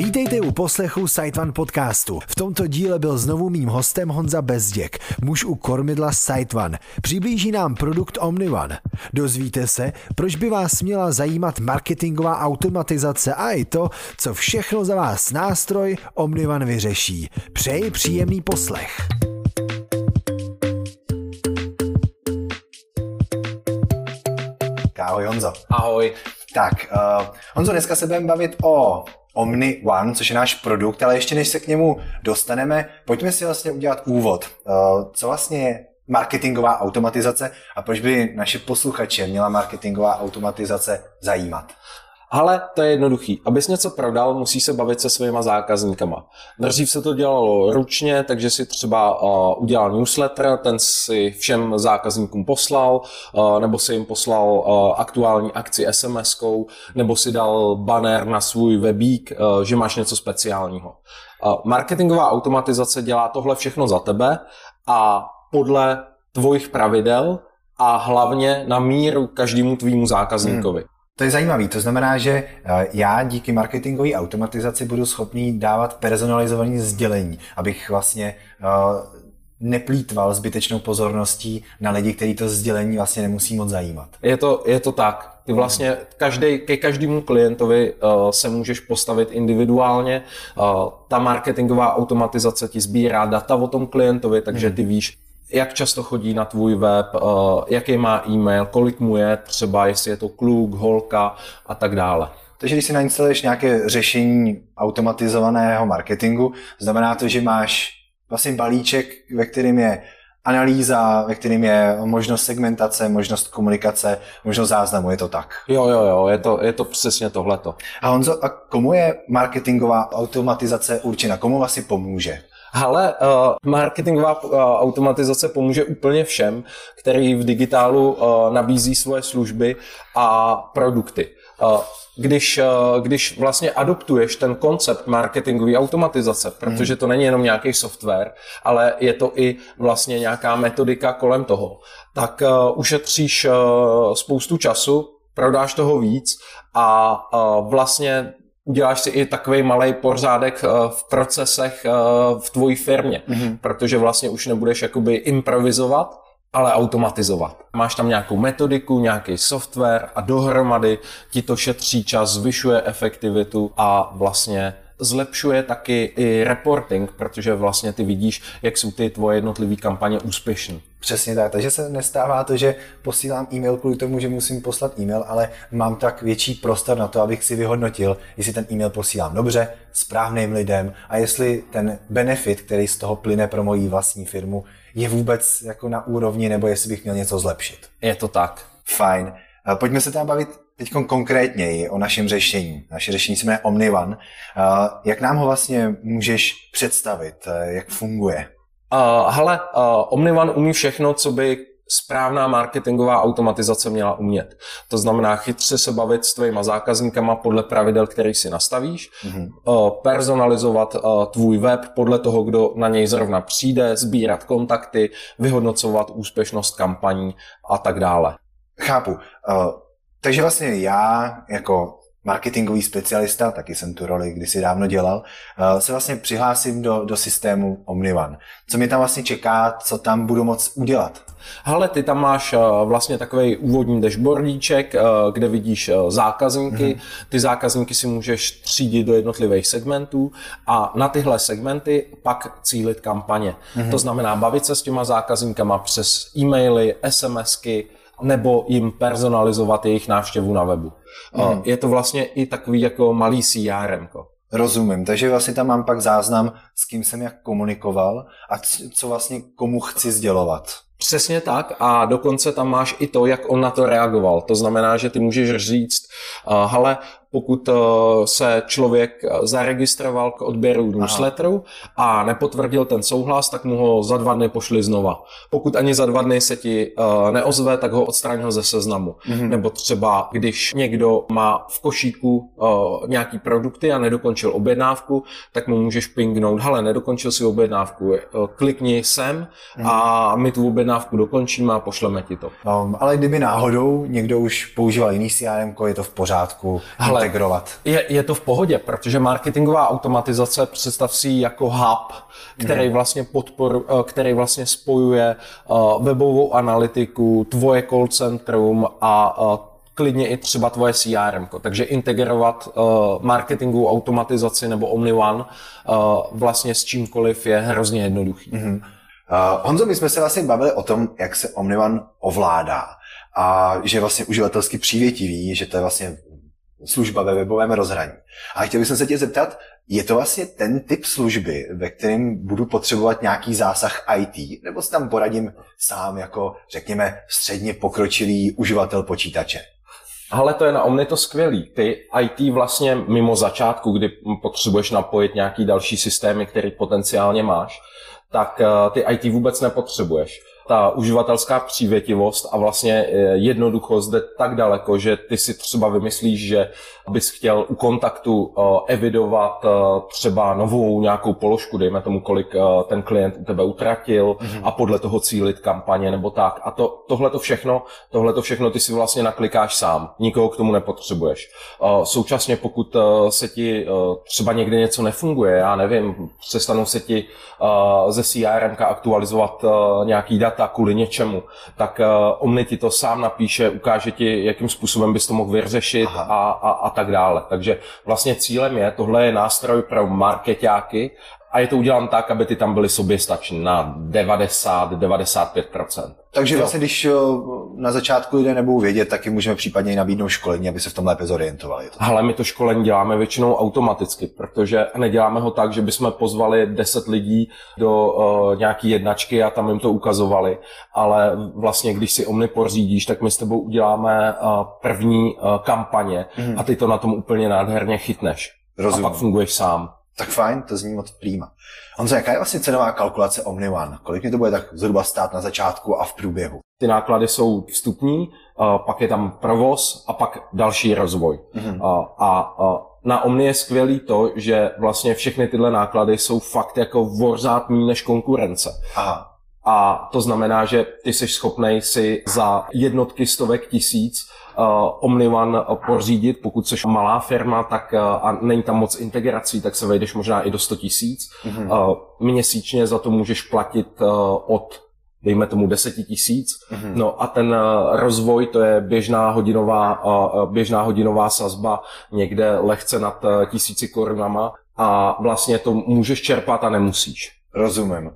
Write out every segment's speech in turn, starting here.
Vítejte u poslechu SiteOne podcastu. V tomto díle byl znovu mým hostem Honza Bezděk, muž u kormidla SiteOne. Přiblíží nám produkt OmniOne. Dozvíte se, proč by vás měla zajímat marketingová automatizace a i to, co všechno za vás nástroj OmniOne vyřeší. Přeji příjemný poslech. Ahoj Honzo. Ahoj. Tak, uh, Honzo, dneska se budeme bavit o Omni One, což je náš produkt, ale ještě než se k němu dostaneme, pojďme si vlastně udělat úvod. Uh, co vlastně je marketingová automatizace a proč by naše posluchače měla marketingová automatizace zajímat? Ale to je jednoduchý. Abys něco prodal, musí se bavit se svýma zákazníkama. Dřív se to dělalo ručně, takže si třeba uh, udělal newsletter, ten si všem zákazníkům poslal, uh, nebo si jim poslal uh, aktuální akci SMS-kou, nebo si dal banner na svůj webík, uh, že máš něco speciálního. Uh, marketingová automatizace dělá tohle všechno za tebe a podle tvojich pravidel a hlavně na míru každému tvýmu zákazníkovi. Hmm. To je zajímavé. To znamená, že eh, já díky marketingové automatizaci budu schopný dávat personalizované sdělení, abych vlastně eh, neplýtval zbytečnou pozorností na lidi, kteří to sdělení vlastně nemusí moc zajímat. Je to, je to tak. Ty vlastně každý, ke každému klientovi uh, se můžeš postavit individuálně. Uh, ta marketingová automatizace ti sbírá data o tom klientovi, takže hmm. ty víš, jak často chodí na tvůj web, eh, jaký má e-mail, kolik mu je, třeba jestli je to kluk, holka a tak dále. Takže když si nainstaluješ nějaké řešení automatizovaného marketingu, znamená to, že máš vlastně balíček, ve kterém je analýza, ve kterém je možnost segmentace, možnost komunikace, možnost záznamu, je to tak? Jo, jo, jo, je to, je to přesně tohleto. A Honzo, a komu je marketingová automatizace určena? Komu vlastně pomůže? Ale uh, marketingová uh, automatizace pomůže úplně všem, který v digitálu uh, nabízí svoje služby a produkty. Uh, když, když vlastně adoptuješ ten koncept marketingové automatizace, protože to není jenom nějaký software, ale je to i vlastně nějaká metodika kolem toho, tak ušetříš spoustu času, prodáš toho víc a vlastně uděláš si i takový malý pořádek eh, v procesech eh, v tvojí firmě, mm-hmm. protože vlastně už nebudeš jakoby improvizovat, ale automatizovat. Máš tam nějakou metodiku, nějaký software a dohromady ti to šetří čas, zvyšuje efektivitu a vlastně zlepšuje taky i reporting, protože vlastně ty vidíš, jak jsou ty tvoje jednotlivé kampaně úspěšné. Přesně tak, takže se nestává to, že posílám e-mail kvůli tomu, že musím poslat e-mail, ale mám tak větší prostor na to, abych si vyhodnotil, jestli ten e-mail posílám dobře, správným lidem a jestli ten benefit, který z toho plyne pro moji vlastní firmu, je vůbec jako na úrovni, nebo jestli bych měl něco zlepšit. Je to tak. Fajn. Pojďme se tam bavit teď konkrétněji o našem řešení. Naše řešení se jmenuje OmniOne. Jak nám ho vlastně můžeš představit? Jak funguje? Uh, hele, uh, OmniOne umí všechno, co by správná marketingová automatizace měla umět. To znamená chytře se bavit s tvýma zákazníkama podle pravidel, které si nastavíš, mm-hmm. personalizovat tvůj web podle toho, kdo na něj zrovna přijde, sbírat kontakty, vyhodnocovat úspěšnost kampaní a tak dále. Chápu. Takže vlastně já jako marketingový specialista, taky jsem tu roli kdysi dávno dělal, eh, se vlastně přihlásím do, do systému OmniOne. Co mě tam vlastně čeká, co tam budu moct udělat? Ale ty tam máš eh, vlastně takový úvodní dashboardíček, eh, kde vidíš zákazníky. Mm-hmm. Ty zákazníky si můžeš třídit do jednotlivých segmentů a na tyhle segmenty pak cílit kampaně. Mm-hmm. To znamená bavit se s těma zákazníkama přes e-maily, SMSky, nebo jim personalizovat jejich návštěvu na webu. Mm. Je to vlastně i takový jako malý CRM. Rozumím, takže vlastně tam mám pak záznam, s kým jsem jak komunikoval a co vlastně komu chci sdělovat. Přesně tak a dokonce tam máš i to, jak on na to reagoval. To znamená, že ty můžeš říct, uh, hele, pokud uh, se člověk zaregistroval k odběru newsletteru a nepotvrdil ten souhlas, tak mu ho za dva dny pošli znova. Pokud ani za dva dny se ti uh, neozve, tak ho odstraň ho ze seznamu. Mm-hmm. Nebo třeba, když někdo má v košíku uh, nějaký produkty a nedokončil objednávku, tak mu můžeš pingnout, hele, nedokončil si objednávku, klikni sem mm-hmm. a my tu objednávku objednávku dokončíme a pošleme ti to. Um, ale kdyby náhodou někdo už používal jiný CRM, je to v pořádku Hele, integrovat? Je, je to v pohodě, protože marketingová automatizace představ si jako hub, který hmm. vlastně podpor, eh, který vlastně spojuje uh, webovou analytiku, tvoje call centrum a uh, klidně i třeba tvoje CRM. Takže integrovat uh, marketingovou automatizaci nebo OmniOne uh, vlastně s čímkoliv je hrozně jednoduchý. Mm-hmm. Uh, Honzo, my jsme se vlastně bavili o tom, jak se OmniOne ovládá a že je vlastně uživatelsky přívětivý, že to je vlastně služba ve webovém rozhraní. A chtěl bych se tě zeptat, je to vlastně ten typ služby, ve kterém budu potřebovat nějaký zásah IT, nebo si tam poradím sám jako, řekněme, středně pokročilý uživatel počítače? Ale to je na Omni to skvělý. Ty IT vlastně mimo začátku, kdy potřebuješ napojit nějaký další systémy, který potenciálně máš, tak eh, ty IT vůbec nepotřebuješ ta uživatelská přívětivost a vlastně eh, jednoduchost jde tak daleko, že ty si třeba vymyslíš, že bys chtěl u kontaktu eh, evidovat eh, třeba novou nějakou položku, dejme tomu, kolik ten klient u tebe utratil mm-hmm. a podle toho cílit kampaně nebo tak. A to, tohle to všechno, tohle to všechno ty si vlastně naklikáš sám. Nikoho k tomu nepotřebuješ. Současně pokud se ti třeba někde něco nefunguje, já nevím, přestanou se ti ze CRM aktualizovat nějaký data, data kvůli něčemu, tak uh, Omni ti to sám napíše, ukáže ti, jakým způsobem bys to mohl vyřešit a, a, a tak dále. Takže vlastně cílem je, tohle je nástroj pro marketáky a je to udělám tak, aby ty tam byly soběstační na 90-95%. Takže vlastně, když eh, na začátku lidé nebudou vědět, tak jim můžeme případně i nabídnout školení, aby se v tom lépe zorientovali. Ale my to školení děláme většinou automaticky, protože neděláme ho tak, že bychom pozvali 10 lidí do uh, nějaký jednačky a tam jim to ukazovali, ale vlastně, když si Omni pořídíš, tak my s tebou uděláme uh, první uh, kampaně mm. a ty to na tom úplně nádherně chytneš. Rozumím. A pak funguješ sám. Tak fajn, to zní moc prýma. Honzo, jaká je vlastně cenová kalkulace OmniOne? Kolik mi to bude tak zhruba stát na začátku a v průběhu? Ty náklady jsou vstupní, pak je tam provoz a pak další rozvoj. Mm-hmm. A na Omni je skvělý to, že vlastně všechny tyhle náklady jsou fakt jako vorzát než konkurence. Aha. A to znamená, že ty jsi schopnej si za jednotky stovek tisíc uh, OmniOne pořídit, pokud jsi malá firma, tak uh, a není tam moc integrací, tak se vejdeš možná i do 100 tisíc. Mm-hmm. Uh, měsíčně za to můžeš platit uh, od dejme tomu 10 tisíc. Mm-hmm. No a ten rozvoj, to je běžná hodinová, běžná hodinová sazba někde lehce nad tisíci korunama a vlastně to můžeš čerpat a nemusíš. Rozumím.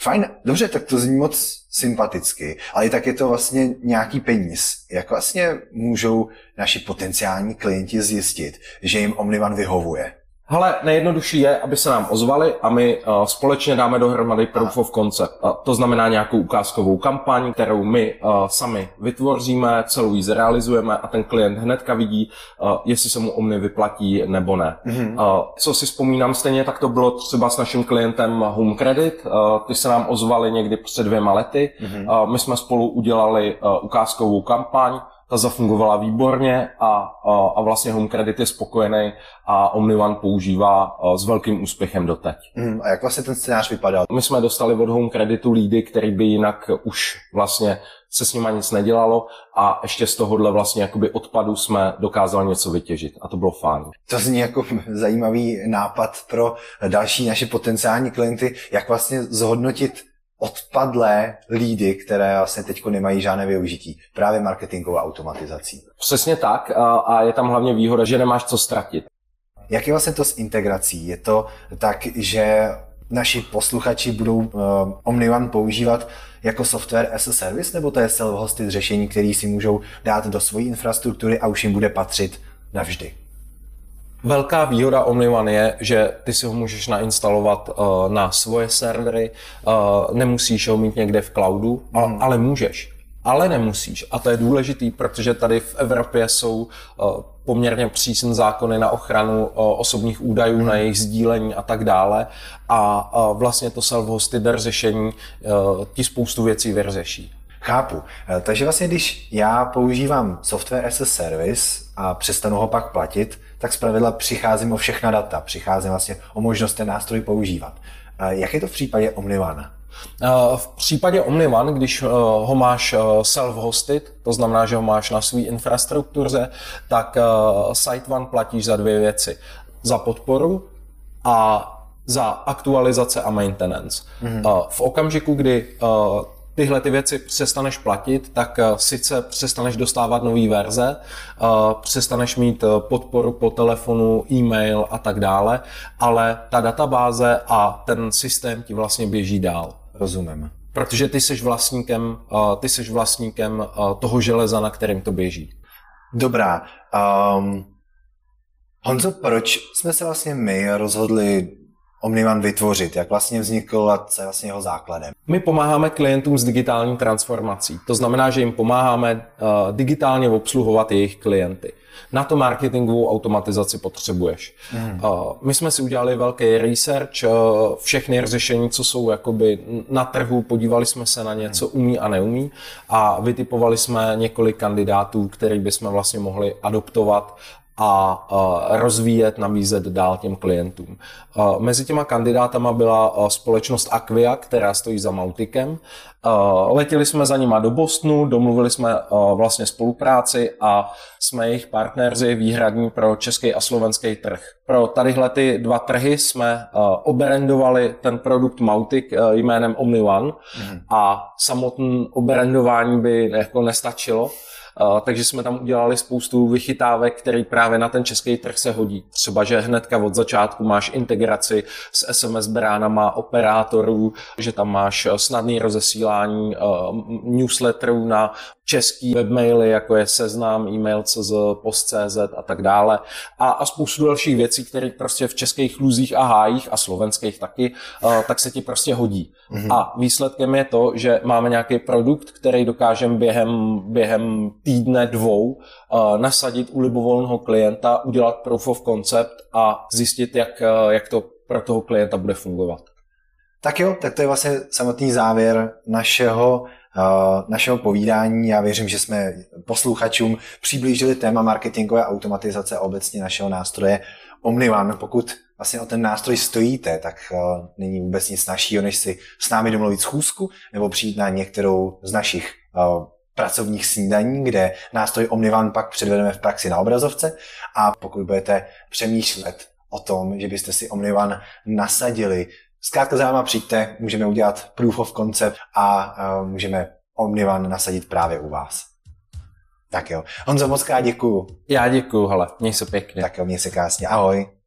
Fajn, dobře, tak to zní moc sympaticky, ale tak je to vlastně nějaký peníz. Jak vlastně můžou naši potenciální klienti zjistit, že jim Omnivan vyhovuje? Hele, nejjednodušší je, aby se nám ozvali a my uh, společně dáme dohromady proof of concept. Uh, to znamená nějakou ukázkovou kampaň, kterou my uh, sami vytvoříme, celou ji zrealizujeme a ten klient hnedka vidí, uh, jestli se mu Omni vyplatí nebo ne. Mm-hmm. Uh, co si vzpomínám stejně, tak to bylo třeba s naším klientem Home Credit. Uh, ty se nám ozvali někdy před dvěma lety. Mm-hmm. Uh, my jsme spolu udělali uh, ukázkovou kampaň, ta zafungovala výborně a, a, vlastně Home Credit je spokojený a OmniOne používá s velkým úspěchem doteď. Mm, a jak vlastně ten scénář vypadal? My jsme dostali od Home Creditu lídy, který by jinak už vlastně se s nima nic nedělalo a ještě z tohohle vlastně jakoby odpadu jsme dokázali něco vytěžit a to bylo fajn. To zní jako zajímavý nápad pro další naše potenciální klienty, jak vlastně zhodnotit odpadlé lídy, které vlastně teď nemají žádné využití. Právě marketingovou automatizací. Přesně tak a je tam hlavně výhoda, že nemáš co ztratit. Jak je vlastně to s integrací? Je to tak, že naši posluchači budou uh, OmniOne používat jako software as a service, nebo to je self-hosted řešení, který si můžou dát do své infrastruktury a už jim bude patřit navždy? Velká výhoda OmniOne je, že ty si ho můžeš nainstalovat uh, na svoje servery, uh, nemusíš ho mít někde v cloudu, mm. ale můžeš. Ale nemusíš. A to je důležitý, protože tady v Evropě jsou uh, poměrně přísné zákony na ochranu uh, osobních údajů, mm. na jejich sdílení a tak dále. A uh, vlastně to self-hosted řešení uh, ti spoustu věcí vyřeší. Chápu. Takže vlastně, když já používám software as a service a přestanu ho pak platit, tak zpravidla přicházím o všechna data, přicházím vlastně o možnost ten nástroj používat. Jak je to v případě OmniOne? V případě OmniOne, když ho máš self-hosted, to znamená, že ho máš na své infrastruktuře, tak SiteOne platíš za dvě věci. Za podporu a za aktualizace a maintenance. Mm-hmm. V okamžiku, kdy tyhle ty věci přestaneš platit, tak sice přestaneš dostávat nové verze, přestaneš mít podporu po telefonu, e-mail a tak dále, ale ta databáze a ten systém ti vlastně běží dál. Rozumím. Protože ty jsi vlastníkem, ty jsi vlastníkem toho železa, na kterým to běží. Dobrá. Um, Honzo, proč jsme se vlastně my rozhodli Omnivan vytvořit, jak vlastně vznikl a co je vlastně jeho základem. My pomáháme klientům s digitální transformací. To znamená, že jim pomáháme uh, digitálně obsluhovat jejich klienty. Na to marketingovou automatizaci potřebuješ. Mm. Uh, my jsme si udělali velký research, uh, všechny řešení, co jsou jakoby na trhu, podívali jsme se na ně, co umí a neumí a vytipovali jsme několik kandidátů, který bychom vlastně mohli adoptovat a rozvíjet, nabízet dál těm klientům. Mezi těma kandidátama byla společnost Aquia, která stojí za Mautikem. Letěli jsme za nima do Bostonu, domluvili jsme vlastně spolupráci a jsme jejich partneři výhradní pro český a slovenský trh. Pro tadyhle ty dva trhy jsme obrandovali ten produkt Mautik jménem Omni One mm. a samotné obrandování by jako nestačilo takže jsme tam udělali spoustu vychytávek, který právě na ten český trh se hodí. Třeba, že hnedka od začátku máš integraci s SMS bránama operátorů, že tam máš snadný rozesílání newsletterů na český webmaily, jako je seznam, e-mail, CZ, post.cz a tak dále. A, a spoustu dalších věcí, které prostě v českých lůzích a hájích a slovenských taky, uh, tak se ti prostě hodí. Mm-hmm. A výsledkem je to, že máme nějaký produkt, který dokážeme během, během týdne, dvou uh, nasadit u libovolného klienta, udělat proof of concept a zjistit, jak, uh, jak to pro toho klienta bude fungovat. Tak jo, tak to je vlastně samotný závěr našeho našeho povídání. Já věřím, že jsme posluchačům přiblížili téma marketingové automatizace a obecně našeho nástroje OmniOne. Pokud vlastně o ten nástroj stojíte, tak není vůbec nic našího, než si s námi domluvit schůzku nebo přijít na některou z našich pracovních snídaní, kde nástroj OmniOne pak předvedeme v praxi na obrazovce a pokud budete přemýšlet o tom, že byste si OmniOne nasadili Zkrátka za náma přijďte, můžeme udělat proof of concept a uh, můžeme Omnivan nasadit právě u vás. Tak jo. Honzo, moc krát děkuju. Já děkuju, hele, měj se pěkně. Tak jo, měj se krásně. Ahoj.